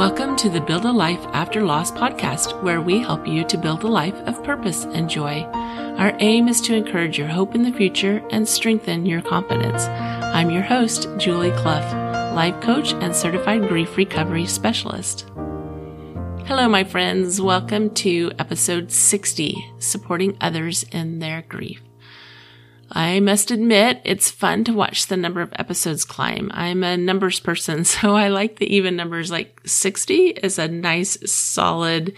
Welcome to the Build a Life After Loss podcast, where we help you to build a life of purpose and joy. Our aim is to encourage your hope in the future and strengthen your confidence. I'm your host, Julie Clough, life coach and certified grief recovery specialist. Hello, my friends. Welcome to episode 60, supporting others in their grief. I must admit, it's fun to watch the number of episodes climb. I'm a numbers person, so I like the even numbers. Like 60 is a nice, solid,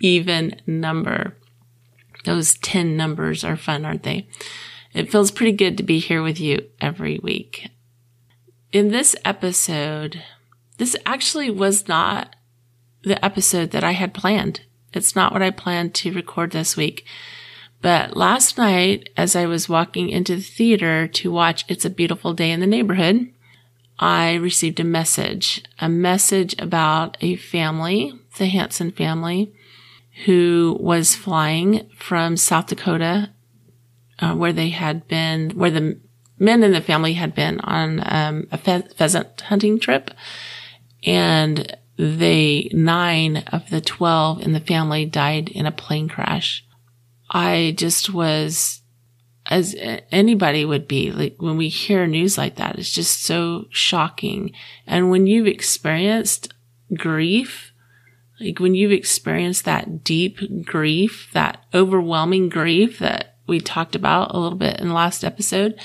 even number. Those 10 numbers are fun, aren't they? It feels pretty good to be here with you every week. In this episode, this actually was not the episode that I had planned. It's not what I planned to record this week. But last night, as I was walking into the theater to watch It's a Beautiful Day in the Neighborhood, I received a message, a message about a family, the Hanson family, who was flying from South Dakota, uh, where they had been, where the men in the family had been on um, a fe- pheasant hunting trip. And they, nine of the 12 in the family died in a plane crash. I just was as anybody would be like when we hear news like that, it's just so shocking. And when you've experienced grief, like when you've experienced that deep grief, that overwhelming grief that we talked about a little bit in the last episode,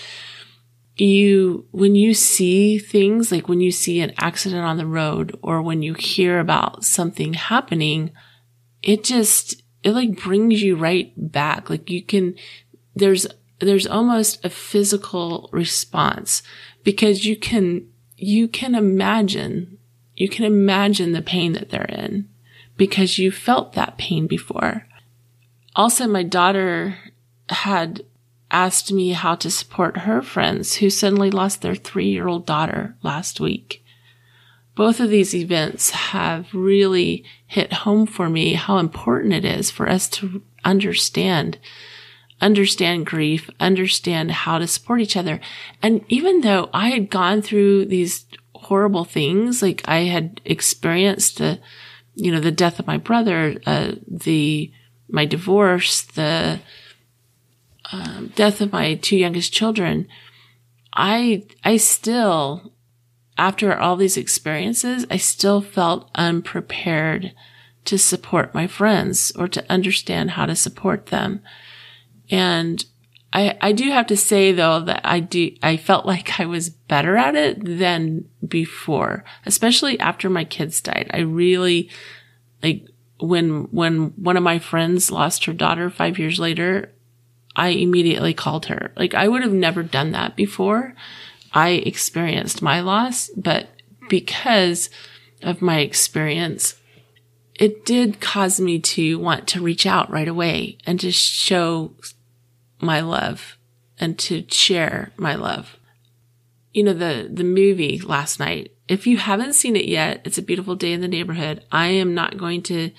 you, when you see things like when you see an accident on the road or when you hear about something happening, it just, it like brings you right back. Like you can, there's, there's almost a physical response because you can, you can imagine, you can imagine the pain that they're in because you felt that pain before. Also, my daughter had asked me how to support her friends who suddenly lost their three year old daughter last week both of these events have really hit home for me how important it is for us to understand understand grief, understand how to support each other. And even though I had gone through these horrible things, like I had experienced the, you know, the death of my brother, uh, the, my divorce, the, um, death of my two youngest children, I, I still after all these experiences, I still felt unprepared to support my friends or to understand how to support them. And I, I do have to say though that I do, I felt like I was better at it than before, especially after my kids died. I really, like, when, when one of my friends lost her daughter five years later, I immediately called her. Like, I would have never done that before. I experienced my loss, but because of my experience, it did cause me to want to reach out right away and to show my love and to share my love. You know, the, the movie last night, if you haven't seen it yet, it's a beautiful day in the neighborhood. I am not going to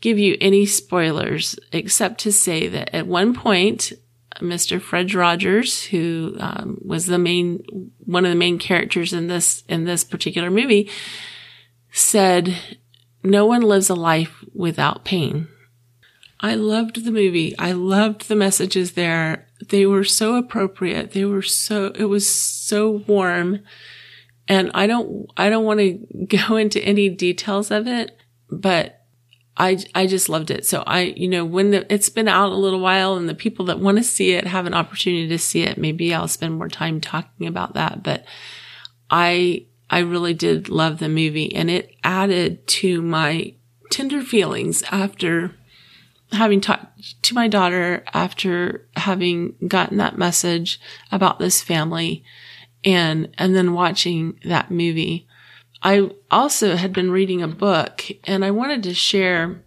give you any spoilers except to say that at one point Mr. Fred Rogers, who um, was the main one of the main characters in this in this particular movie, said, "No one lives a life without pain." I loved the movie. I loved the messages there. They were so appropriate. They were so it was so warm. And I don't I don't want to go into any details of it, but I, I just loved it. So I, you know, when the, it's been out a little while and the people that want to see it have an opportunity to see it, maybe I'll spend more time talking about that. But I, I really did love the movie and it added to my tender feelings after having talked to my daughter, after having gotten that message about this family and, and then watching that movie. I also had been reading a book and I wanted to share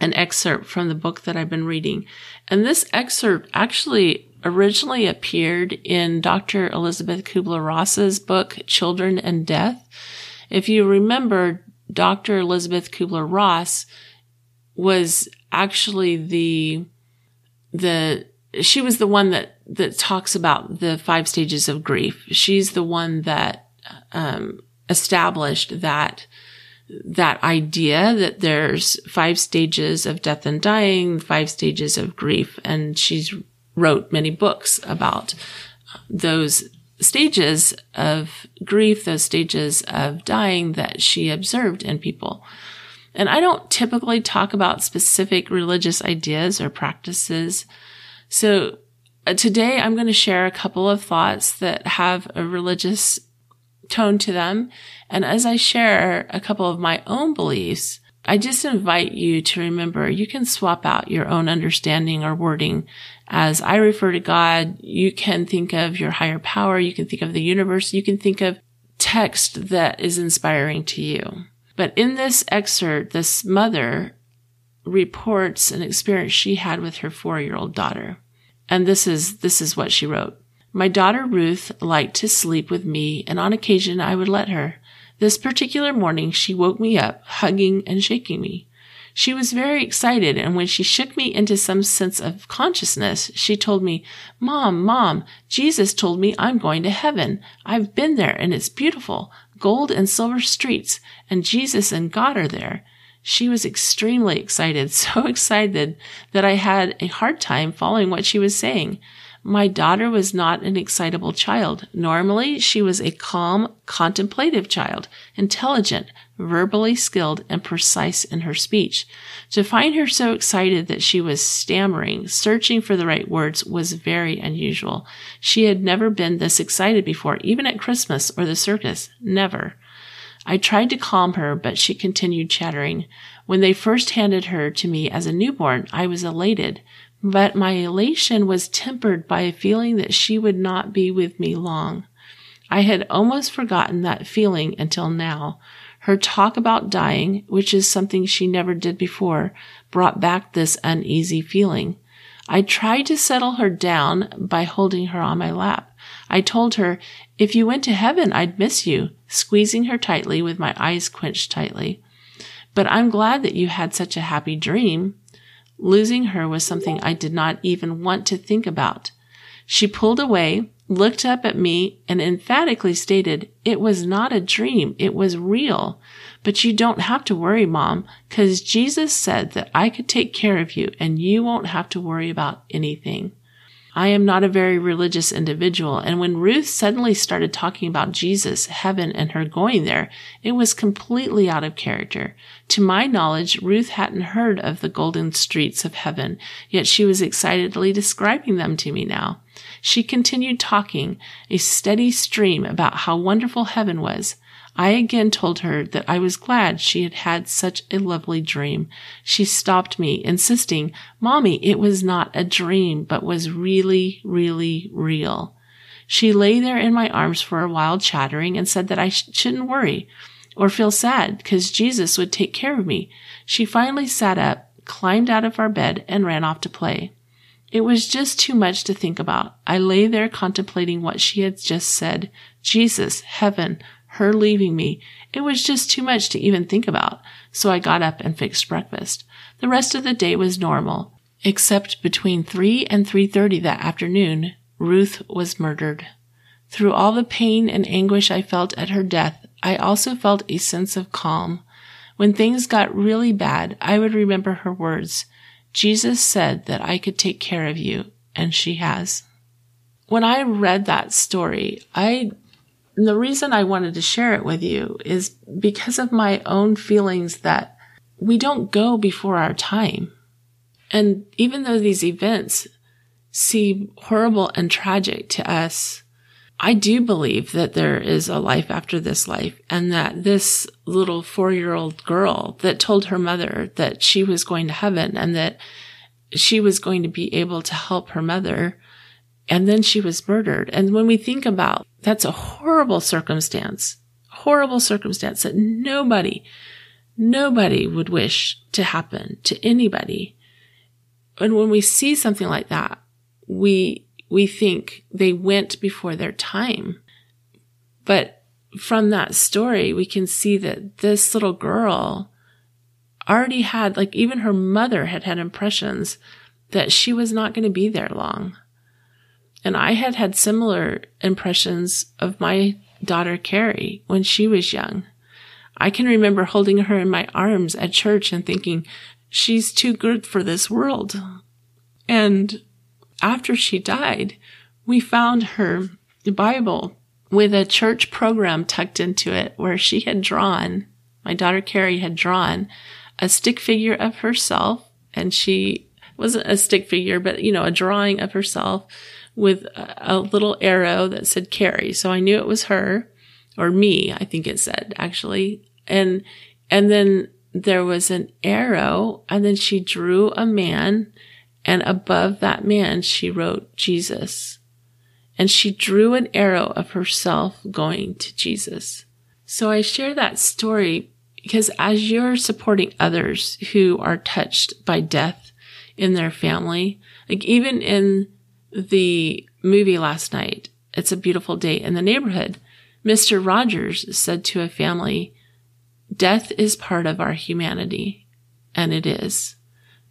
an excerpt from the book that I've been reading. And this excerpt actually originally appeared in Dr. Elizabeth Kubler Ross's book, Children and Death. If you remember, Dr. Elizabeth Kubler Ross was actually the, the, she was the one that, that talks about the five stages of grief. She's the one that, um, established that that idea that there's five stages of death and dying, five stages of grief. And she's wrote many books about those stages of grief, those stages of dying that she observed in people. And I don't typically talk about specific religious ideas or practices. So uh, today I'm going to share a couple of thoughts that have a religious tone to them. And as I share a couple of my own beliefs, I just invite you to remember you can swap out your own understanding or wording. As I refer to God, you can think of your higher power. You can think of the universe. You can think of text that is inspiring to you. But in this excerpt, this mother reports an experience she had with her four year old daughter. And this is, this is what she wrote. My daughter Ruth liked to sleep with me, and on occasion I would let her. This particular morning she woke me up, hugging and shaking me. She was very excited, and when she shook me into some sense of consciousness, she told me, Mom, Mom, Jesus told me I'm going to heaven. I've been there, and it's beautiful. Gold and silver streets, and Jesus and God are there. She was extremely excited, so excited that I had a hard time following what she was saying. My daughter was not an excitable child. Normally, she was a calm, contemplative child, intelligent, verbally skilled, and precise in her speech. To find her so excited that she was stammering, searching for the right words, was very unusual. She had never been this excited before, even at Christmas or the circus. Never. I tried to calm her, but she continued chattering. When they first handed her to me as a newborn, I was elated. But my elation was tempered by a feeling that she would not be with me long. I had almost forgotten that feeling until now. Her talk about dying, which is something she never did before, brought back this uneasy feeling. I tried to settle her down by holding her on my lap. I told her, if you went to heaven, I'd miss you, squeezing her tightly with my eyes quenched tightly. But I'm glad that you had such a happy dream. Losing her was something I did not even want to think about. She pulled away, looked up at me, and emphatically stated, it was not a dream. It was real. But you don't have to worry, mom, cause Jesus said that I could take care of you and you won't have to worry about anything. I am not a very religious individual. And when Ruth suddenly started talking about Jesus, heaven, and her going there, it was completely out of character. To my knowledge, Ruth hadn't heard of the golden streets of heaven, yet she was excitedly describing them to me now. She continued talking, a steady stream about how wonderful heaven was. I again told her that I was glad she had had such a lovely dream. She stopped me, insisting, Mommy, it was not a dream, but was really, really real. She lay there in my arms for a while chattering and said that I sh- shouldn't worry or feel sad because Jesus would take care of me. She finally sat up, climbed out of our bed, and ran off to play. It was just too much to think about. I lay there contemplating what she had just said. Jesus, heaven, her leaving me. It was just too much to even think about, so I got up and fixed breakfast. The rest of the day was normal, except between 3 and 3:30 that afternoon, Ruth was murdered. Through all the pain and anguish I felt at her death, I also felt a sense of calm. When things got really bad, I would remember her words. Jesus said that I could take care of you, and she has. When I read that story, I and the reason I wanted to share it with you is because of my own feelings that we don't go before our time. And even though these events seem horrible and tragic to us, I do believe that there is a life after this life and that this little four year old girl that told her mother that she was going to heaven and that she was going to be able to help her mother and then she was murdered. And when we think about that's a horrible circumstance, horrible circumstance that nobody, nobody would wish to happen to anybody. And when we see something like that, we, we think they went before their time. But from that story, we can see that this little girl already had, like, even her mother had had impressions that she was not going to be there long. And I had had similar impressions of my daughter Carrie when she was young. I can remember holding her in my arms at church and thinking, she's too good for this world. And after she died, we found her Bible with a church program tucked into it where she had drawn, my daughter Carrie had drawn a stick figure of herself and she wasn't a stick figure, but you know, a drawing of herself with a, a little arrow that said Carrie. So I knew it was her or me, I think it said actually. And, and then there was an arrow and then she drew a man and above that man she wrote Jesus. And she drew an arrow of herself going to Jesus. So I share that story because as you're supporting others who are touched by death in their family, like even in the movie last night, It's a Beautiful Day in the Neighborhood, Mr. Rogers said to a family, death is part of our humanity, and it is.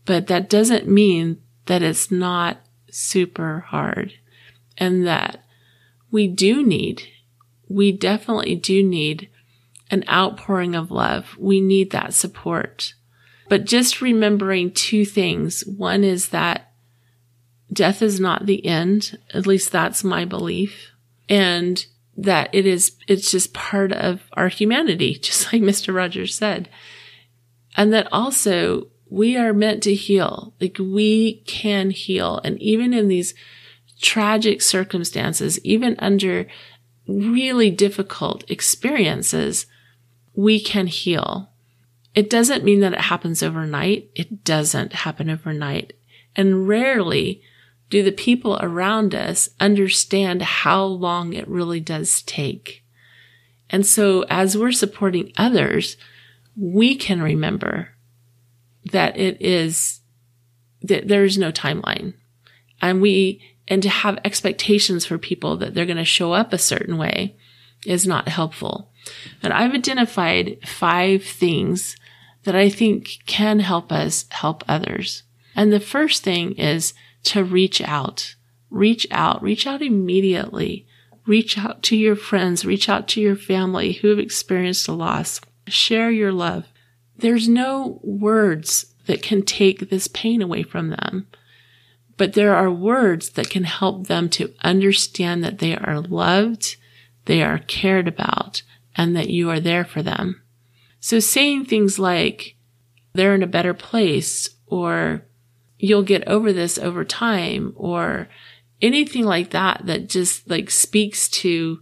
But that doesn't mean that it's not super hard and that we do need, we definitely do need an outpouring of love. We need that support. But just remembering two things. One is that death is not the end. At least that's my belief. And that it is, it's just part of our humanity, just like Mr. Rogers said. And that also we are meant to heal. Like we can heal. And even in these tragic circumstances, even under really difficult experiences, we can heal. It doesn't mean that it happens overnight. It doesn't happen overnight. And rarely do the people around us understand how long it really does take? And so as we're supporting others, we can remember that it is, that there is no timeline. And we, and to have expectations for people that they're going to show up a certain way is not helpful. And I've identified five things that I think can help us help others. And the first thing is to reach out. Reach out. Reach out immediately. Reach out to your friends. Reach out to your family who have experienced a loss. Share your love. There's no words that can take this pain away from them, but there are words that can help them to understand that they are loved, they are cared about, and that you are there for them. So saying things like, they're in a better place or you'll get over this over time or anything like that that just like speaks to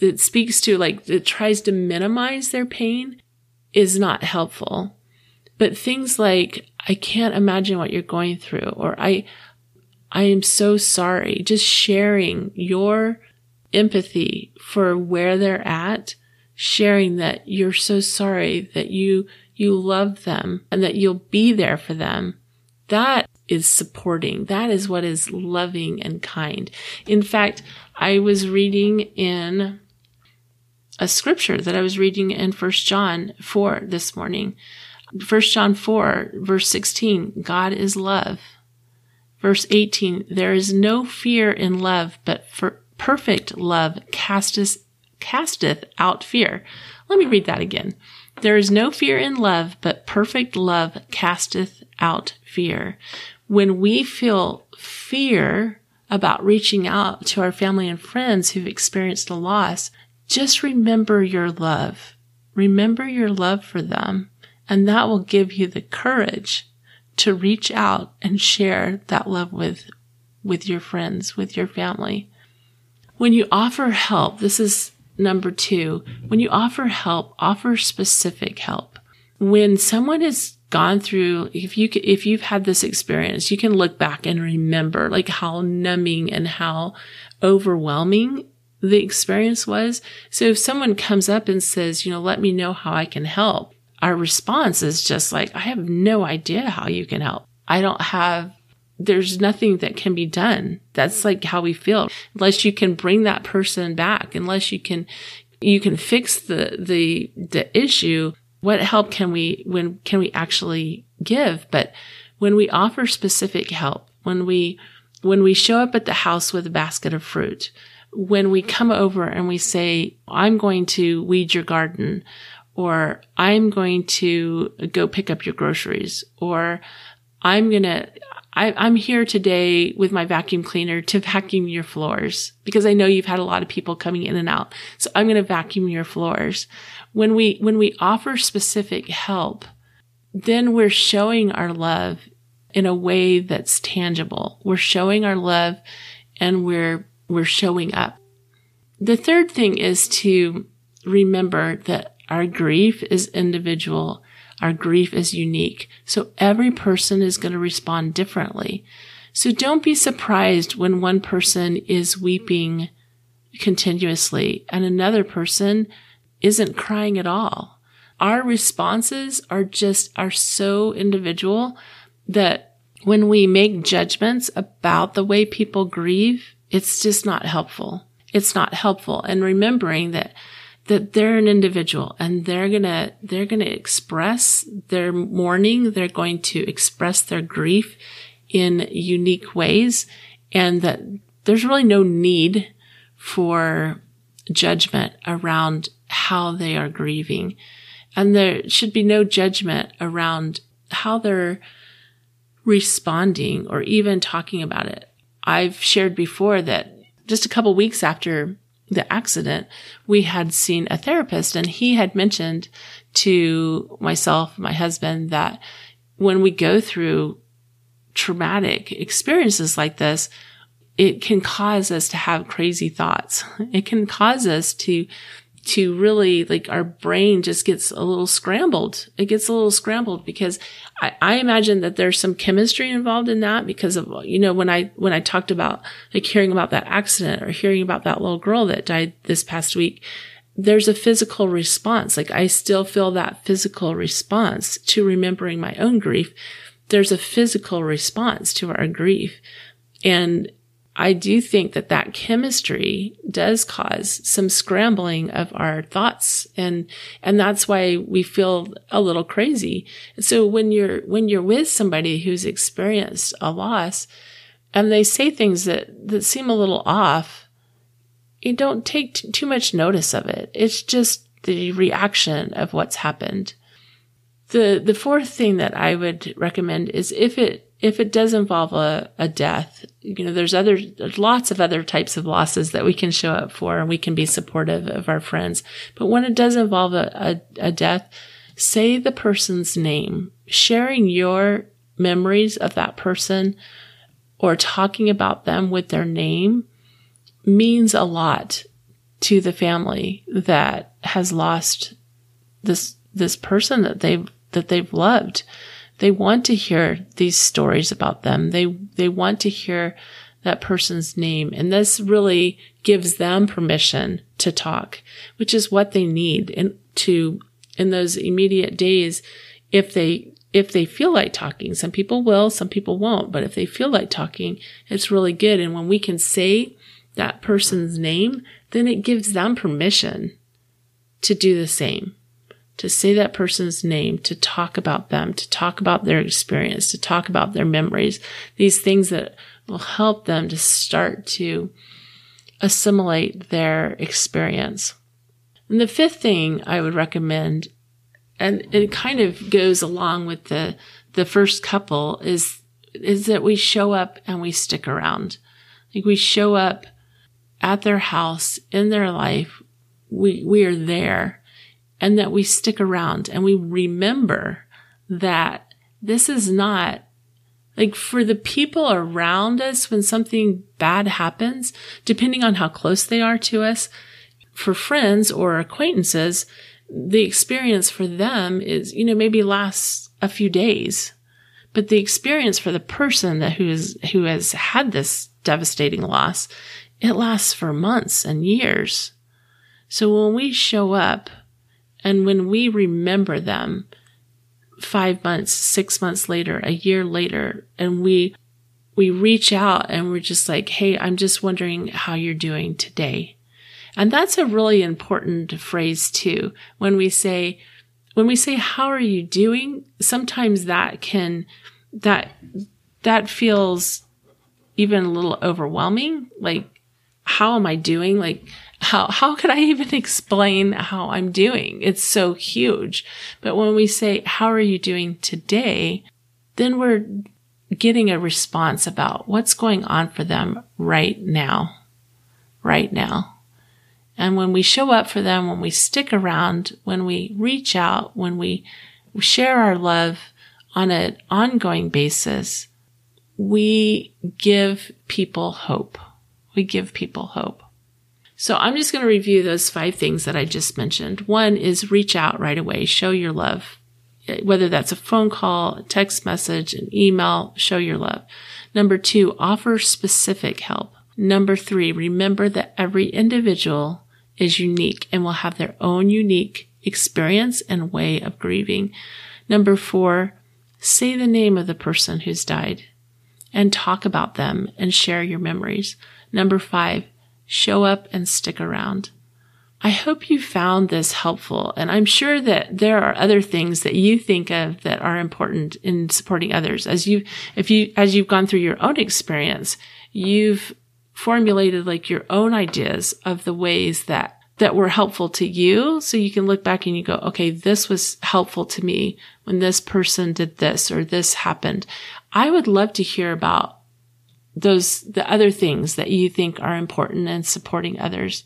that speaks to like that tries to minimize their pain is not helpful. But things like I can't imagine what you're going through or I I am so sorry. Just sharing your empathy for where they're at, sharing that you're so sorry that you you love them and that you'll be there for them that is supporting. That is what is loving and kind. In fact, I was reading in a scripture that I was reading in First John 4 this morning. First John 4 verse 16, God is love. Verse 18, there is no fear in love, but for perfect love casteth, casteth out fear. Let me read that again. There is no fear in love, but perfect love casteth out fear. When we feel fear about reaching out to our family and friends who've experienced a loss, just remember your love. Remember your love for them, and that will give you the courage to reach out and share that love with, with your friends, with your family. When you offer help, this is number two. When you offer help, offer specific help. When someone has gone through, if you, if you've had this experience, you can look back and remember like how numbing and how overwhelming the experience was. So if someone comes up and says, you know, let me know how I can help, our response is just like, I have no idea how you can help. I don't have, there's nothing that can be done. That's like how we feel. Unless you can bring that person back, unless you can, you can fix the, the, the issue, what help can we, when can we actually give? But when we offer specific help, when we, when we show up at the house with a basket of fruit, when we come over and we say, I'm going to weed your garden, or I'm going to go pick up your groceries, or I'm going to, I'm here today with my vacuum cleaner to vacuum your floors because I know you've had a lot of people coming in and out. So I'm going to vacuum your floors. When we, when we offer specific help, then we're showing our love in a way that's tangible. We're showing our love and we're, we're showing up. The third thing is to remember that our grief is individual. Our grief is unique. So every person is going to respond differently. So don't be surprised when one person is weeping continuously and another person isn't crying at all. Our responses are just, are so individual that when we make judgments about the way people grieve, it's just not helpful. It's not helpful. And remembering that that they're an individual and they're gonna, they're gonna express their mourning. They're going to express their grief in unique ways and that there's really no need for judgment around how they are grieving. And there should be no judgment around how they're responding or even talking about it. I've shared before that just a couple weeks after the accident, we had seen a therapist and he had mentioned to myself, my husband, that when we go through traumatic experiences like this, it can cause us to have crazy thoughts. It can cause us to to really like our brain just gets a little scrambled. It gets a little scrambled because I, I, imagine that there's some chemistry involved in that because of, you know, when I, when I talked about like hearing about that accident or hearing about that little girl that died this past week, there's a physical response. Like I still feel that physical response to remembering my own grief. There's a physical response to our grief. And I do think that that chemistry does cause some scrambling of our thoughts. And, and that's why we feel a little crazy. So when you're, when you're with somebody who's experienced a loss and they say things that, that seem a little off, you don't take t- too much notice of it. It's just the reaction of what's happened. The, the fourth thing that I would recommend is if it if it does involve a, a death, you know, there's other, there's lots of other types of losses that we can show up for and we can be supportive of our friends. But when it does involve a, a, a death, say the person's name, sharing your memories of that person or talking about them with their name means a lot to the family that has lost this, this person that they've, that they've loved. They want to hear these stories about them. They, they want to hear that person's name. And this really gives them permission to talk, which is what they need in, to, in those immediate days, if they, if they feel like talking, some people will, some people won't, but if they feel like talking, it's really good. And when we can say that person's name, then it gives them permission to do the same to say that person's name, to talk about them, to talk about their experience, to talk about their memories, these things that will help them to start to assimilate their experience. And the fifth thing I would recommend, and it kind of goes along with the, the first couple is, is that we show up and we stick around. Like we show up at their house in their life. We, we are there and that we stick around and we remember that this is not like for the people around us when something bad happens, depending on how close they are to us, for friends or acquaintances, the experience for them is, you know, maybe lasts a few days. But the experience for the person that who is, who has had this devastating loss, it lasts for months and years. So when we show up and when we remember them five months, six months later, a year later, and we, we reach out and we're just like, Hey, I'm just wondering how you're doing today. And that's a really important phrase too. When we say, when we say, how are you doing? Sometimes that can, that, that feels even a little overwhelming. Like, how am I doing? Like, how, how could I even explain how I'm doing? It's so huge. But when we say, how are you doing today? Then we're getting a response about what's going on for them right now, right now. And when we show up for them, when we stick around, when we reach out, when we share our love on an ongoing basis, we give people hope. We give people hope. So I'm just going to review those five things that I just mentioned. One is reach out right away, show your love. Uh, whether that's a phone call, a text message, an email, show your love. Number two, offer specific help. Number three, remember that every individual is unique and will have their own unique experience and way of grieving. Number four, say the name of the person who's died and talk about them and share your memories. Number five, show up and stick around. I hope you found this helpful, and I'm sure that there are other things that you think of that are important in supporting others. As you, if you, as you've gone through your own experience, you've formulated like your own ideas of the ways that that were helpful to you. So you can look back and you go, okay, this was helpful to me when this person did this or this happened. I would love to hear about those, the other things that you think are important and supporting others.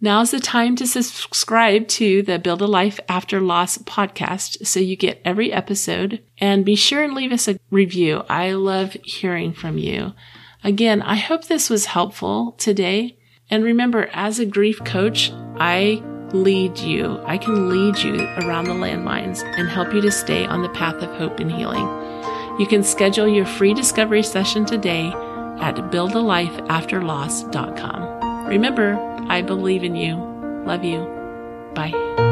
Now's the time to subscribe to the Build a Life After Loss podcast so you get every episode and be sure and leave us a review. I love hearing from you. Again, I hope this was helpful today. And remember, as a grief coach, I lead you. I can lead you around the landmines and help you to stay on the path of hope and healing. You can schedule your free discovery session today at buildalifeafterloss.com. Remember, I believe in you. Love you. Bye.